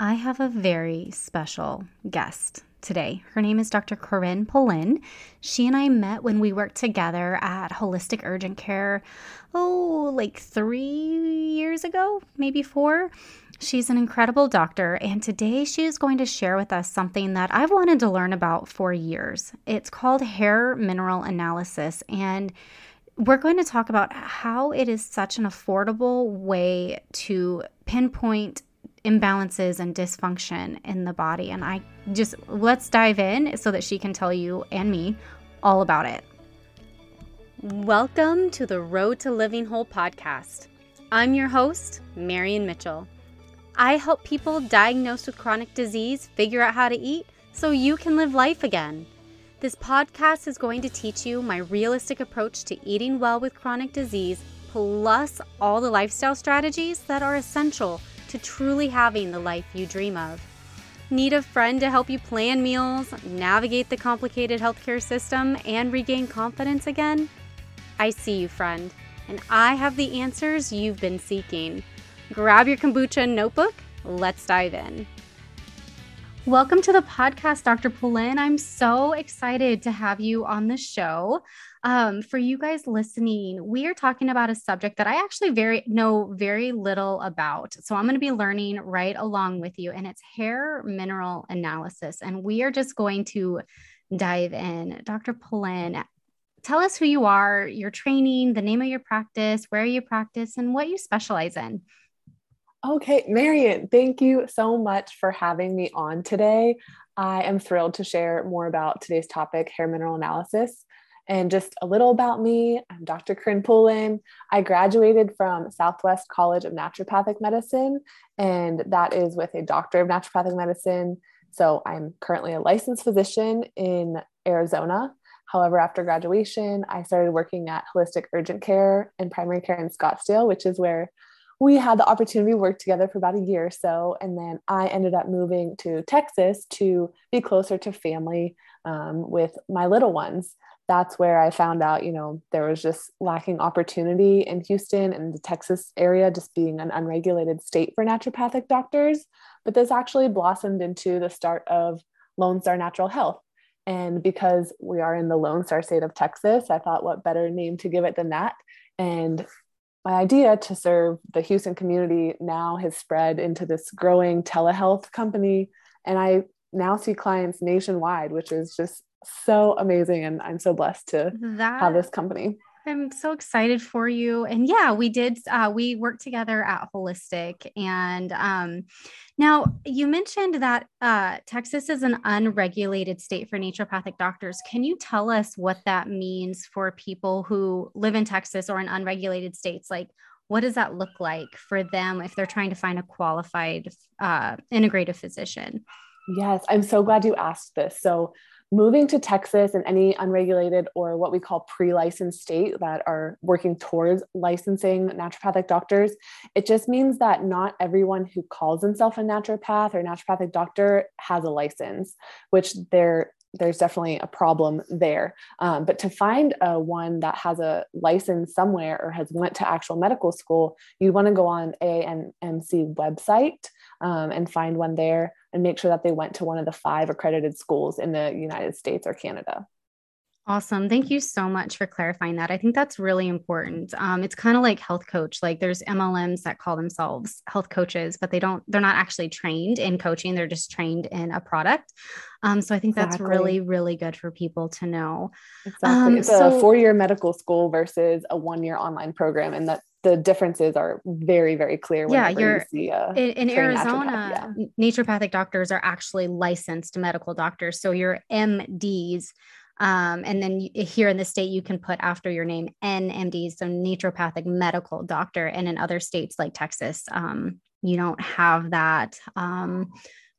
I have a very special guest today. Her name is Dr. Corrine Poulin. She and I met when we worked together at Holistic Urgent Care, oh, like three years ago, maybe four. She's an incredible doctor, and today she is going to share with us something that I've wanted to learn about for years. It's called hair mineral analysis, and we're going to talk about how it is such an affordable way to pinpoint imbalances and dysfunction in the body. And I just let's dive in so that she can tell you and me all about it. Welcome to the Road to Living Whole podcast. I'm your host, Marian Mitchell. I help people diagnosed with chronic disease figure out how to eat so you can live life again. This podcast is going to teach you my realistic approach to eating well with chronic disease, plus all the lifestyle strategies that are essential to truly having the life you dream of. Need a friend to help you plan meals, navigate the complicated healthcare system, and regain confidence again? I see you, friend, and I have the answers you've been seeking. Grab your kombucha notebook. Let's dive in. Welcome to the podcast, Dr. Poulin. I'm so excited to have you on the show. Um, for you guys listening, we are talking about a subject that I actually very know very little about. So I'm going to be learning right along with you, and it's hair mineral analysis. And we are just going to dive in. Dr. Poulin, tell us who you are, your training, the name of your practice, where you practice, and what you specialize in. Okay, Marian, thank you so much for having me on today. I am thrilled to share more about today's topic, hair mineral analysis. And just a little about me I'm Dr. Corrine Poulin. I graduated from Southwest College of Naturopathic Medicine, and that is with a Doctor of Naturopathic Medicine. So I'm currently a licensed physician in Arizona. However, after graduation, I started working at Holistic Urgent Care and Primary Care in Scottsdale, which is where we had the opportunity to work together for about a year or so. And then I ended up moving to Texas to be closer to family um, with my little ones that's where I found out, you know, there was just lacking opportunity in Houston and the Texas area, just being an unregulated state for naturopathic doctors. But this actually blossomed into the start of Lone Star Natural Health. And because we are in the Lone Star state of Texas, I thought, what better name to give it than that? And my idea to serve the Houston community now has spread into this growing telehealth company. And I now see clients nationwide, which is just so amazing and i'm so blessed to that, have this company i'm so excited for you. And yeah we did uh, we worked together at holistic. And um, now you mentioned that uh, texas is an unregulated state for naturopathic doctors. Can you tell us what that means for people who live in texas or in unregulated states? Like what does that look like for them if they're trying to find a qualified uh, integrative physician? Yes i'm so glad you asked this. So moving to Texas and any unregulated or what we call pre licensed state that are working towards licensing naturopathic doctors, it just means that not everyone who calls themselves a naturopath or naturopathic doctor has a license, which there there's definitely a problem there. Um, but to find a one that has a license somewhere or has went to actual medical school, you'd want to go on ANMC website um, and find one there and make sure that they went to one of the five accredited schools in the United States or Canada. Awesome. Thank you so much for clarifying that. I think that's really important. Um, it's kind of like health coach. Like there's MLMs that call themselves health coaches, but they don't, they're not actually trained in coaching. They're just trained in a product. Um, so I think exactly. that's really, really good for people to know. Exactly. Um, it's so, a four year medical school versus a one year online program. And that the differences are very very clear yeah you're you in, in arizona naturopath, yeah. naturopathic doctors are actually licensed medical doctors so your mds um, and then here in the state, you can put after your name NMD, so naturopathic medical doctor. And in other states like Texas, um, you don't have that um,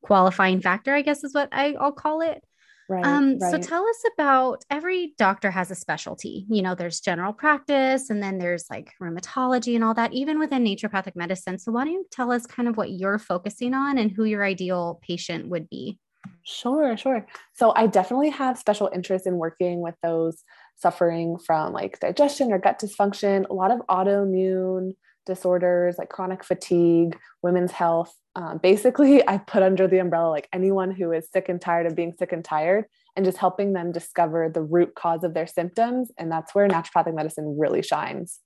qualifying factor, I guess is what I, will call it. Right, um, right. So tell us about every doctor has a specialty. You know, there's general practice and then there's like rheumatology and all that, even within naturopathic medicine. So why don't you tell us kind of what you're focusing on and who your ideal patient would be? Sure, sure. So I definitely have special interest in working with those suffering from like digestion or gut dysfunction, a lot of autoimmune disorders like chronic fatigue, women's health. Um, basically, I put under the umbrella like anyone who is sick and tired of being sick and tired and just helping them discover the root cause of their symptoms. And that's where naturopathic medicine really shines.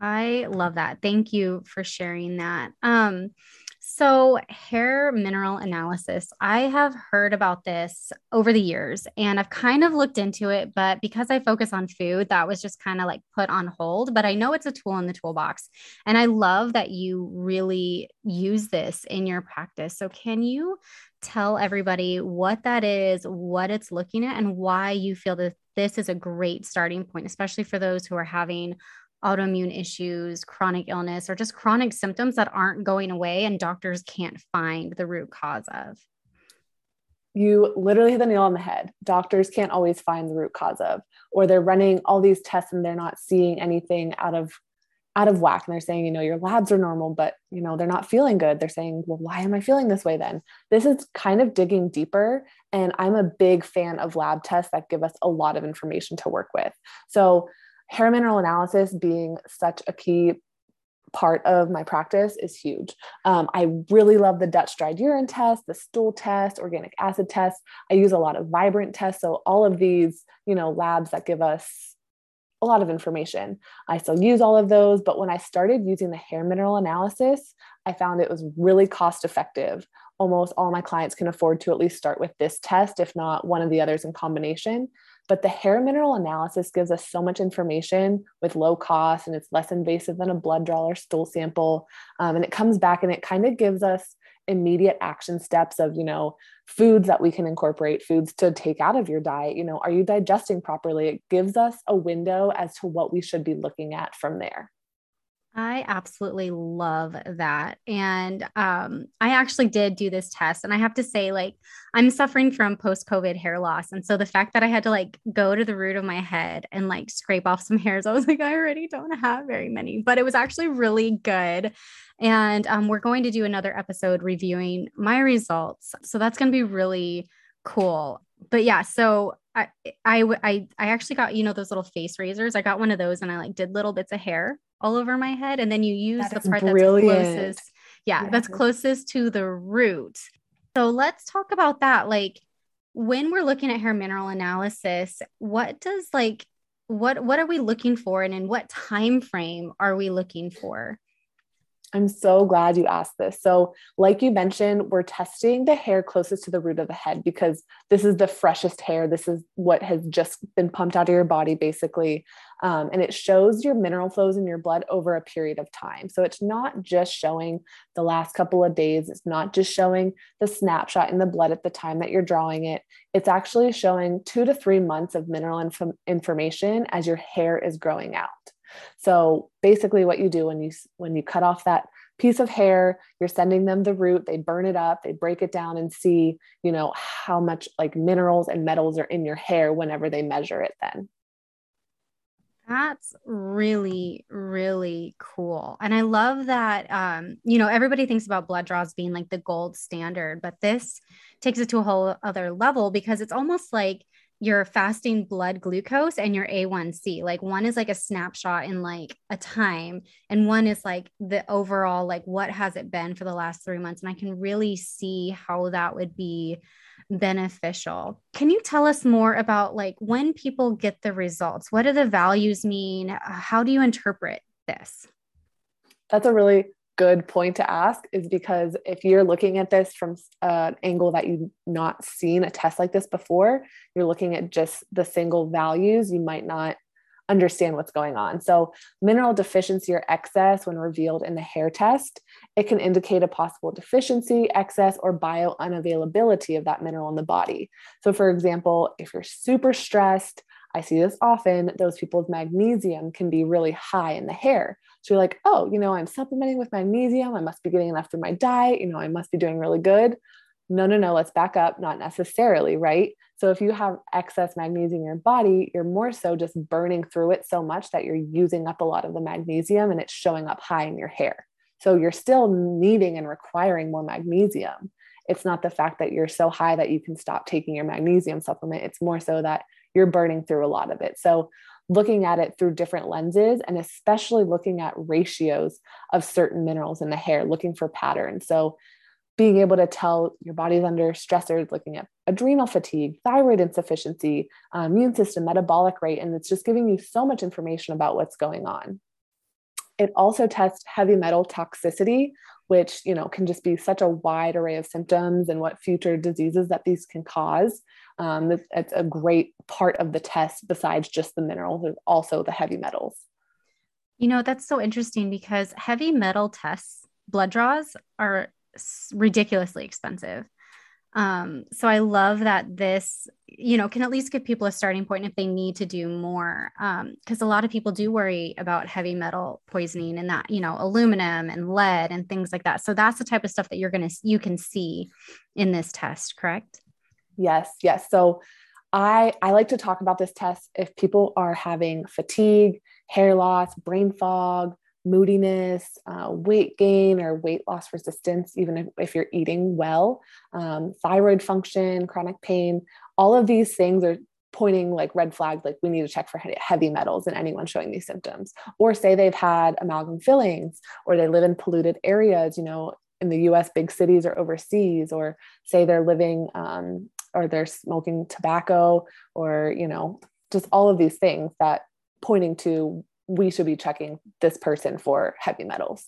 I love that. Thank you for sharing that. Um, so, hair mineral analysis, I have heard about this over the years and I've kind of looked into it, but because I focus on food, that was just kind of like put on hold. But I know it's a tool in the toolbox. And I love that you really use this in your practice. So, can you tell everybody what that is, what it's looking at, and why you feel that this is a great starting point, especially for those who are having autoimmune issues, chronic illness, or just chronic symptoms that aren't going away and doctors can't find the root cause of? You literally hit the nail on the head. Doctors can't always find the root cause of, or they're running all these tests and they're not seeing anything out of out of whack and they're saying you know your labs are normal but you know they're not feeling good they're saying well why am i feeling this way then this is kind of digging deeper and i'm a big fan of lab tests that give us a lot of information to work with so hair mineral analysis being such a key part of my practice is huge. Um, I really love the Dutch dried urine test, the stool test, organic acid test. I use a lot of vibrant tests. So all of these, you know, labs that give us a lot of information. I still use all of those, but when I started using the hair mineral analysis, I found it was really cost effective. Almost all my clients can afford to at least start with this test, if not one of the others in combination. But the hair mineral analysis gives us so much information with low cost and it's less invasive than a blood draw or stool sample. Um, and it comes back and it kind of gives us immediate action steps of, you know, foods that we can incorporate, foods to take out of your diet. You know, are you digesting properly? It gives us a window as to what we should be looking at from there. I absolutely love that. And um, I actually did do this test. And I have to say, like, I'm suffering from post COVID hair loss. And so the fact that I had to like go to the root of my head and like scrape off some hairs, I was like, I already don't have very many, but it was actually really good. And um, we're going to do another episode reviewing my results. So that's going to be really cool. But yeah, so I, I, I, I actually got, you know, those little face razors. I got one of those and I like did little bits of hair all over my head. And then you use that the part brilliant. that's closest. Yeah, that's closest to the root. So let's talk about that. Like when we're looking at hair mineral analysis, what does like what what are we looking for and in what time frame are we looking for? I'm so glad you asked this. So, like you mentioned, we're testing the hair closest to the root of the head because this is the freshest hair. This is what has just been pumped out of your body, basically. Um, and it shows your mineral flows in your blood over a period of time. So, it's not just showing the last couple of days, it's not just showing the snapshot in the blood at the time that you're drawing it. It's actually showing two to three months of mineral inf- information as your hair is growing out. So basically what you do when you when you cut off that piece of hair, you're sending them the root, they burn it up, they break it down and see, you know, how much like minerals and metals are in your hair whenever they measure it then. That's really, really cool. And I love that, um, you know, everybody thinks about blood draws being like the gold standard, but this takes it to a whole other level because it's almost like your fasting blood glucose and your A1C. Like one is like a snapshot in like a time, and one is like the overall, like what has it been for the last three months? And I can really see how that would be beneficial. Can you tell us more about like when people get the results? What do the values mean? How do you interpret this? That's a really good point to ask is because if you're looking at this from uh, an angle that you've not seen a test like this before, you're looking at just the single values, you might not understand what's going on. So, mineral deficiency or excess, when revealed in the hair test, it can indicate a possible deficiency, excess, or bio unavailability of that mineral in the body. So, for example, if you're super stressed, I see this often, those people's magnesium can be really high in the hair. So you're like, oh, you know, I'm supplementing with magnesium. I must be getting enough through my diet. You know, I must be doing really good. No, no, no, let's back up. Not necessarily, right? So if you have excess magnesium in your body, you're more so just burning through it so much that you're using up a lot of the magnesium and it's showing up high in your hair. So you're still needing and requiring more magnesium. It's not the fact that you're so high that you can stop taking your magnesium supplement. It's more so that you're burning through a lot of it. So looking at it through different lenses and especially looking at ratios of certain minerals in the hair, looking for patterns. So being able to tell your body's under stressors, looking at adrenal fatigue, thyroid insufficiency, uh, immune system, metabolic rate, and it's just giving you so much information about what's going on. It also tests heavy metal toxicity, which you know can just be such a wide array of symptoms and what future diseases that these can cause. Um, it's, a great part of the test besides just the minerals, there's also the heavy metals. You know, that's so interesting because heavy metal tests, blood draws are ridiculously expensive. Um, so I love that this, you know, can at least give people a starting point if they need to do more. Um, because a lot of people do worry about heavy metal poisoning and that, you know, aluminum and lead and things like that. So that's the type of stuff that you're gonna you can see in this test, correct? Yes, yes. So I I like to talk about this test if people are having fatigue, hair loss, brain fog, moodiness, uh, weight gain, or weight loss resistance, even if, if you're eating well, um, thyroid function, chronic pain, all of these things are pointing like red flags like we need to check for heavy metals in anyone showing these symptoms. Or say they've had amalgam fillings or they live in polluted areas you know in the us big cities or overseas or say they're living um, or they're smoking tobacco or you know just all of these things that pointing to we should be checking this person for heavy metals.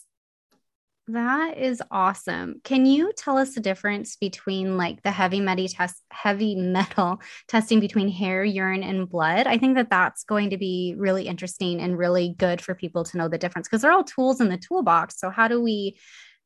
That is awesome. Can you tell us the difference between like the heavy metal test, heavy metal testing between hair, urine, and blood? I think that that's going to be really interesting and really good for people to know the difference because they're all tools in the toolbox. So how do we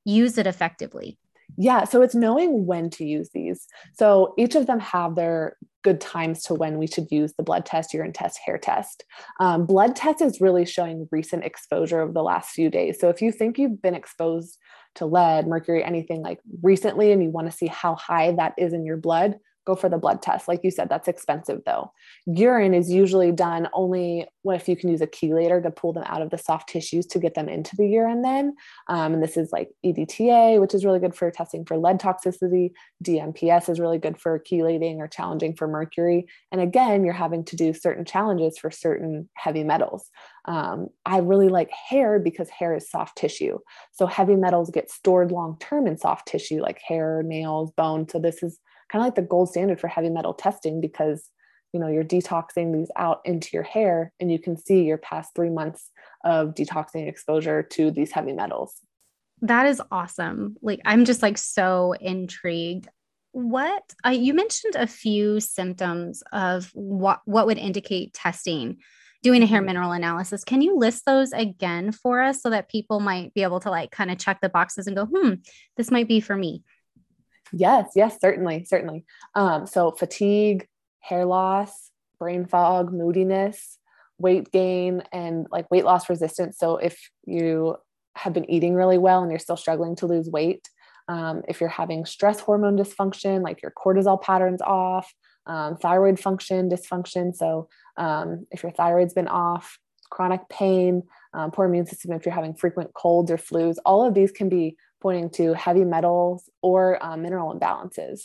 use it effectively? Yeah, so it's knowing when to use these. So each of them have their good times to when we should use the blood test, urine test, hair test. Um, blood test is really showing recent exposure over the last few days. So if you think you've been exposed to lead, mercury, anything like recently, and you want to see how high that is in your blood, go for the blood test. Like you said, that's expensive though. Urine is usually done only if you can use a chelator to pull them out of the soft tissues to get them into the urine then. Um, and this is like EDTA, which is really good for testing for lead toxicity. DMPS is really good for chelating or challenging for mercury. And again, you're having to do certain challenges for certain heavy metals. Um, I really like hair because hair is soft tissue. So heavy metals get stored long term in soft tissue like hair, nails, bone. So this is kind of like the gold standard for heavy metal testing because you know you're detoxing these out into your hair and you can see your past three months of detoxing exposure to these heavy metals. That is awesome. Like i'm just like so intrigued. What uh, you mentioned a few symptoms of what what would indicate testing doing a hair mm-hmm. mineral analysis. Can you list those again for us so that people might be able to like kind of check the boxes and go hmm this might be for me Yes, yes, certainly, certainly. Um, so fatigue, hair loss, brain fog, moodiness, weight gain, and like weight loss resistance. So if you have been eating really well and you're still struggling to lose weight, um, if you're having stress hormone dysfunction, like your cortisol patterns off, um, thyroid function dysfunction. So um, if your thyroid's been off, chronic pain, um, poor immune system, if you're having frequent colds or flus, all of these can be pointing to heavy metals or uh, mineral imbalances.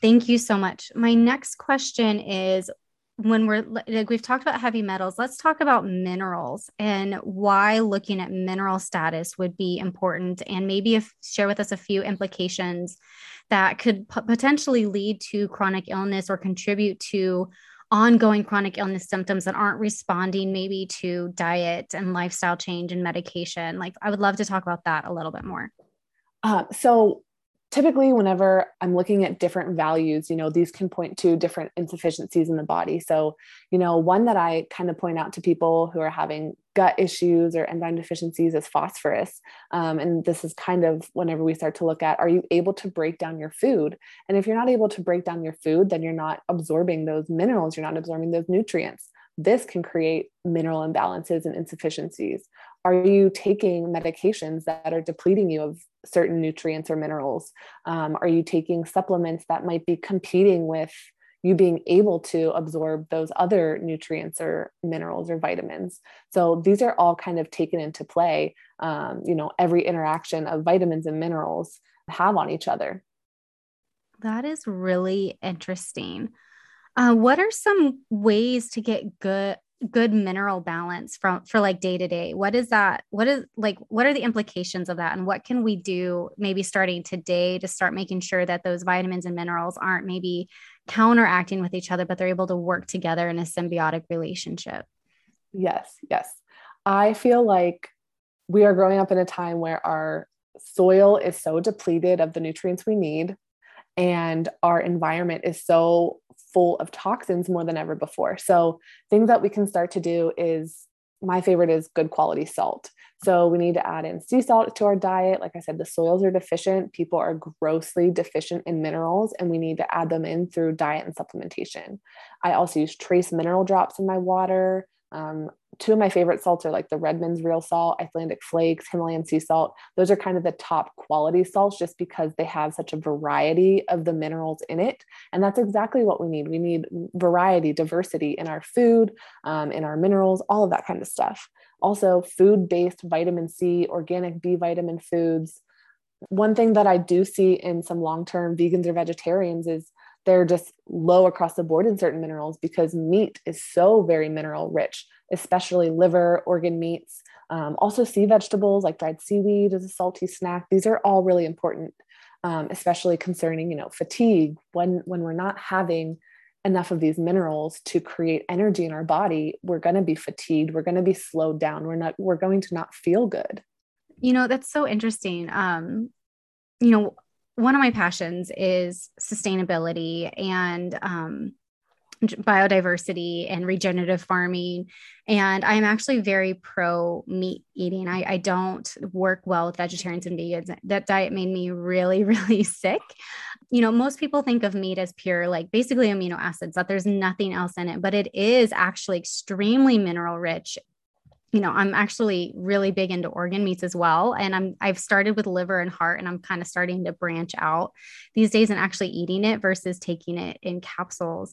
Thank you so much. My next question is when we're like we've talked about heavy metals, let's talk about minerals and why looking at mineral status would be important and maybe if share with us a few implications that could p- potentially lead to chronic illness or contribute to ongoing chronic illness symptoms that aren't responding maybe to diet and lifestyle change and medication like i would love to talk about that a little bit more. Uh, so typically whenever i'm looking at different values you know these can point to different insufficiencies in the body. So you know one that i kind of point out to people who are having gut issues or enzyme deficiencies is phosphorus. Um, and this is kind of whenever we start to look at are you able to break down your food? And if you're not able to break down your food then you're not absorbing those minerals you're not absorbing those nutrients. This can create mineral imbalances and insufficiencies are you taking medications that are depleting you of certain nutrients or minerals? Um, are you taking supplements that might be competing with you being able to absorb those other nutrients or minerals or vitamins? So these are all kind of taken into play. Um, you know, every interaction of vitamins and minerals have on each other. That is really interesting. Uh, what are some ways to get good good mineral balance from for like day to day what is that what is like what are the implications of that? And what can we do maybe starting today to start making sure that those vitamins and minerals aren't maybe counteracting with each other but they're able to work together in a symbiotic relationship? Yes yes. I feel like we are growing up in a time where our soil is so depleted of the nutrients we need and our environment is so full of toxins more than ever before. So, things that we can start to do is my favorite is good quality salt. So, we need to add in sea salt to our diet. Like I said, the soils are deficient. People are grossly deficient in minerals, and we need to add them in through diet and supplementation. I also use trace mineral drops in my water. Um, two of my favorite salts are like the Redmond's real salt, Icelandic flakes, Himalayan sea salt. Those are kind of the top quality salts just because they have such a variety of the minerals in it. And that's exactly what we need. We need variety, diversity in our food, um, in our minerals, all of that kind of stuff. Also, food based vitamin C, organic B vitamin foods. One thing that I do see in some long term vegans or vegetarians is they're just low across the board in certain minerals because meat is so very mineral rich, especially liver, organ meats. Um, also, sea vegetables like dried seaweed is a salty snack. These are all really important, um, especially concerning you know fatigue when when we're not having enough of these minerals to create energy in our body we're going to be fatigued we're going to be slowed down we're not we're going to not feel good you know that's so interesting um you know one of my passions is sustainability and um, biodiversity and regenerative farming. And I'm actually very pro meat eating. I, I, don't work well with vegetarians and vegans. That diet made me really, really sick. You know, most people think of meat as pure, like basically amino acids, that there's nothing else in it, but it is actually extremely mineral rich you know i'm actually really big into organ meats as well and i'm i've started with liver and heart and i'm kind of starting to branch out these days and actually eating it versus taking it in capsules.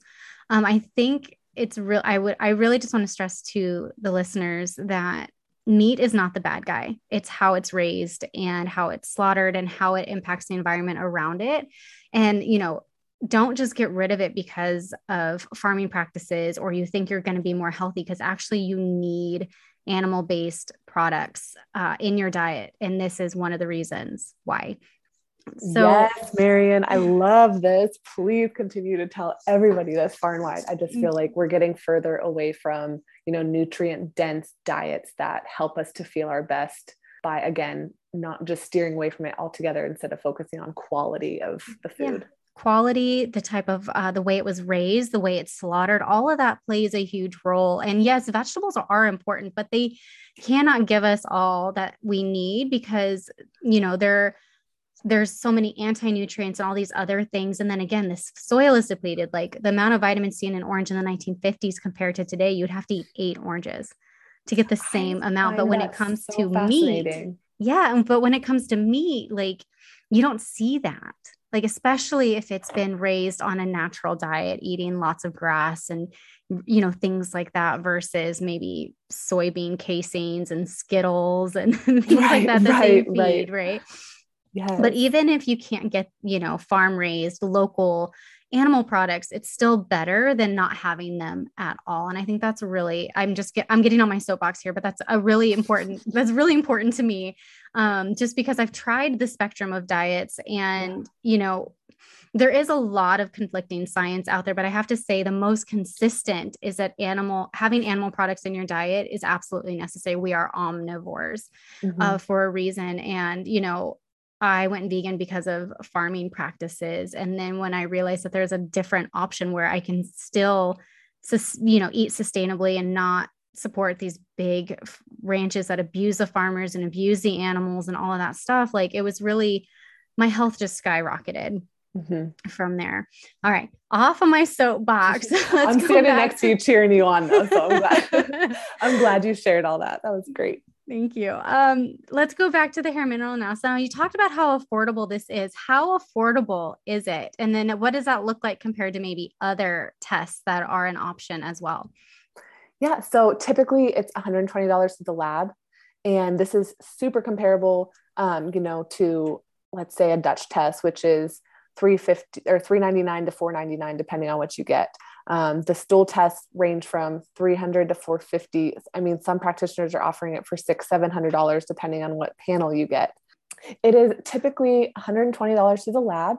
Um, i think it's real i would i really just want to stress to the listeners that meat is not the bad guy. It's how it's raised and how it's slaughtered and how it impacts the environment around it. And you know don't just get rid of it because of farming practices or you think you're going to be more healthy because actually you need animal based products uh, in your diet. And this is one of the reasons why. So, yes, Marian, I love this. Please continue to tell everybody this far and wide. I just feel like we're getting further away from, you know, nutrient dense diets that help us to feel our best by, again, not just steering away from it altogether instead of focusing on quality of the food. Yeah quality, the type of uh, the way it was raised, the way it's slaughtered, all of that plays a huge role. And yes, vegetables are important, but they cannot give us all that we need because you know they're there's so many anti-nutrients and all these other things. And then again this soil is depleted like the amount of vitamin c in an orange in the 1950s compared to today you'd have to eat eight oranges to get the same amount. But when it comes so to meat yeah but when it comes to meat like you don't see that like especially if it's been raised on a natural diet eating lots of grass and you know things like that versus maybe soybean casings and skittles and things right, like that that right, they feed right, right? Yes. but even if you can't get you know farm raised local animal products it's still better than not having them at all. And i think that's really i'm just get i'm getting on my soapbox here but that's a really important that's really important to me um, just because i've tried the spectrum of diets and you know there is a lot of conflicting science out there but i have to say the most consistent is that animal having animal products in your diet is absolutely necessary. We are omnivores mm-hmm. uh, for a reason. And you know I went vegan because of farming practices. And then when I realized that there's a different option where I can still, you know, eat sustainably and not support these big ranches that abuse the farmers and abuse the animals and all of that stuff, like it was really, my health just skyrocketed. Mm-hmm. From there. All right. Off of my soapbox. I'm standing next to you cheering you on though. So I'm glad, I'm glad you shared all that. That was great. Thank you. Um, let's go back to the hair mineral analysis. Now, you talked about how affordable this is. How affordable is it? And then what does that look like compared to maybe other tests that are an option as well? Yeah, so typically it's $120 to the lab. And this is super comparable, um, you know, to let's say a Dutch test, which is 350 or 399 to 499, depending on what you get. Um, the stool tests range from 300 to 450. I mean, some practitioners are offering it for six, seven hundred dollars, depending on what panel you get. It is typically $120 to the lab.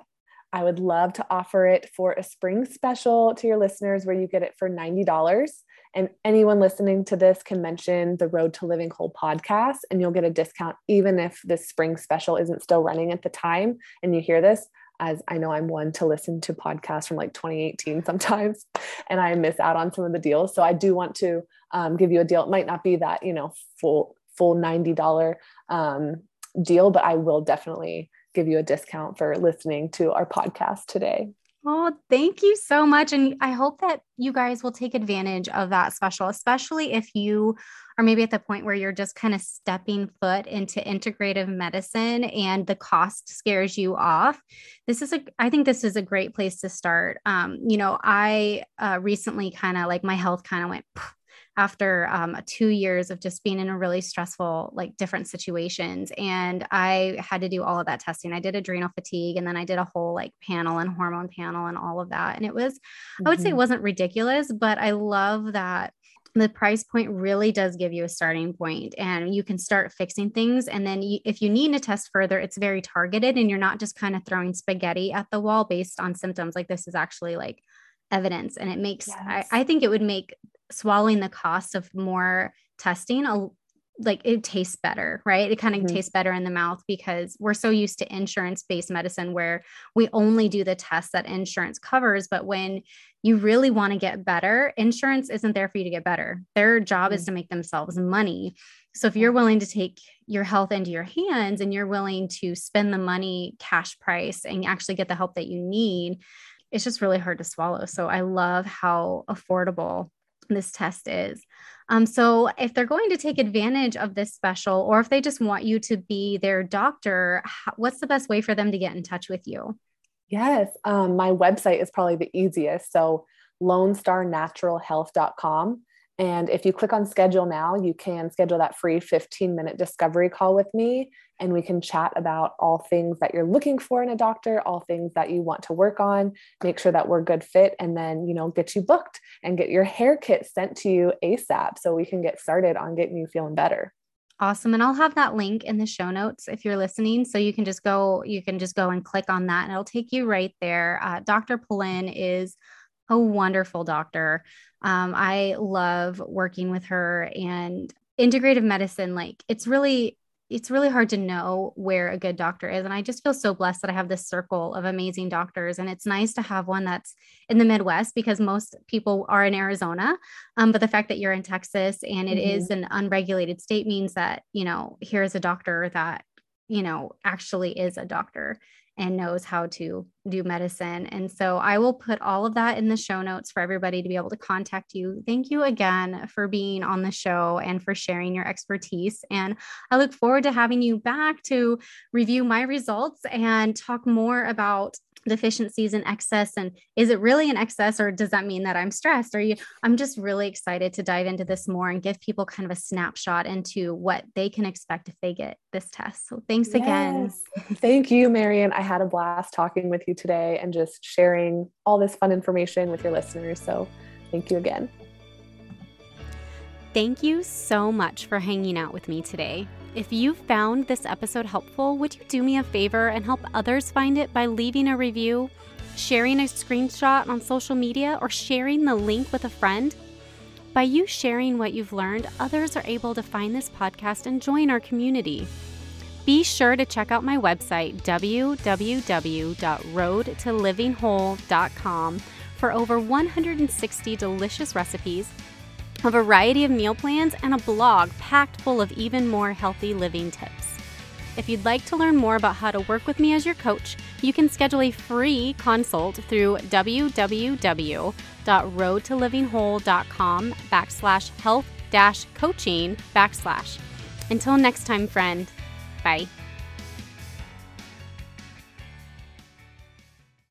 I would love to offer it for a spring special to your listeners where you get it for $90. And anyone listening to this can mention the Road to Living Whole podcast, and you'll get a discount even if this spring special isn't still running at the time and you hear this. As I know I'm one to listen to podcasts from like 2018 sometimes, and I miss out on some of the deals. So I do want to um, give you a deal. It might not be that, you know, full full $90 um, deal, but I will definitely give you a discount for listening to our podcast today. Oh, thank you so much. And I hope that you guys will take advantage of that special, especially if you are maybe at the point where you're just kind of stepping foot into integrative medicine and the cost scares you off. This is a, I think this is a great place to start. Um, you know, I uh, recently kind of like my health kind of went after um, two years of just being in a really stressful, like different situations. And I had to do all of that testing. I did adrenal fatigue and then I did a whole like panel and hormone panel and all of that. And it was, mm-hmm. I would say it mm-hmm. wasn't ridiculous, but I love that the price point really does give you a starting point and you can start fixing things and then you, if you need to test further it's very targeted and you're not just kind of throwing spaghetti at the wall based on symptoms like this is actually like evidence and it makes yes. I, I, think it would make swallowing the cost of more testing a, like it tastes better right it kind of mm-hmm. tastes better in the mouth because we're so used to insurance based medicine where we only do the tests that insurance covers but when you really want to get better insurance isn't there for you to get better their job mm-hmm. is to make themselves money so if you're willing to take your health into your hands and you're willing to spend the money cash price and actually get the help that you need it's just really hard to swallow. So I love how affordable this test is. Um, so if they're going to take advantage of this special, or if they just want you to be their doctor, what's the best way for them to get in touch with you? Yes, um, my website is probably the easiest. So lonestarnaturalhealth.com. And if you click on schedule now, you can schedule that free 15 minute discovery call with me. And we can chat about all things that you're looking for in a doctor, all things that you want to work on, make sure that we're good fit, and then, you know, get you booked and get your hair kit sent to you ASAP so we can get started on getting you feeling better. Awesome. And I'll have that link in the show notes if you're listening. So you can just go, you can just go and click on that and it'll take you right there. Uh, Dr. Poulin is a wonderful doctor. Um, I love working with her and integrative medicine. Like it's really, it's really hard to know where a good doctor is. And I just feel so blessed that I have this circle of amazing doctors. And it's nice to have one that's in the Midwest because most people are in Arizona. Um, but the fact that you're in Texas and it mm-hmm. is an unregulated state means that, you know, here's a doctor that, you know, actually is a doctor and knows how to do medicine. And so I will put all of that in the show notes for everybody to be able to contact you. Thank you again for being on the show and for sharing your expertise. And I look forward to having you back to review my results and talk more about deficiencies and excess and is it really an excess or does that mean that i'm stressed are you i'm just really excited to dive into this more and give people kind of a snapshot into what they can expect if they get this test so thanks yes. again thank you marian i had a blast talking with you today and just sharing all this fun information with your listeners so thank you again thank you so much for hanging out with me today if you found this episode helpful, would you do me a favor and help others find it by leaving a review, sharing a screenshot on social media, or sharing the link with a friend? By you sharing what you've learned, others are able to find this podcast and join our community. Be sure to check out my website, www.roadtolivingwhole.com, for over 160 delicious recipes a variety of meal plans, and a blog packed full of even more healthy living tips. If you'd like to learn more about how to work with me as your coach, you can schedule a free consult through www.roadtolivingwhole.com backslash health dash coaching backslash. Until next time, friend. Bye.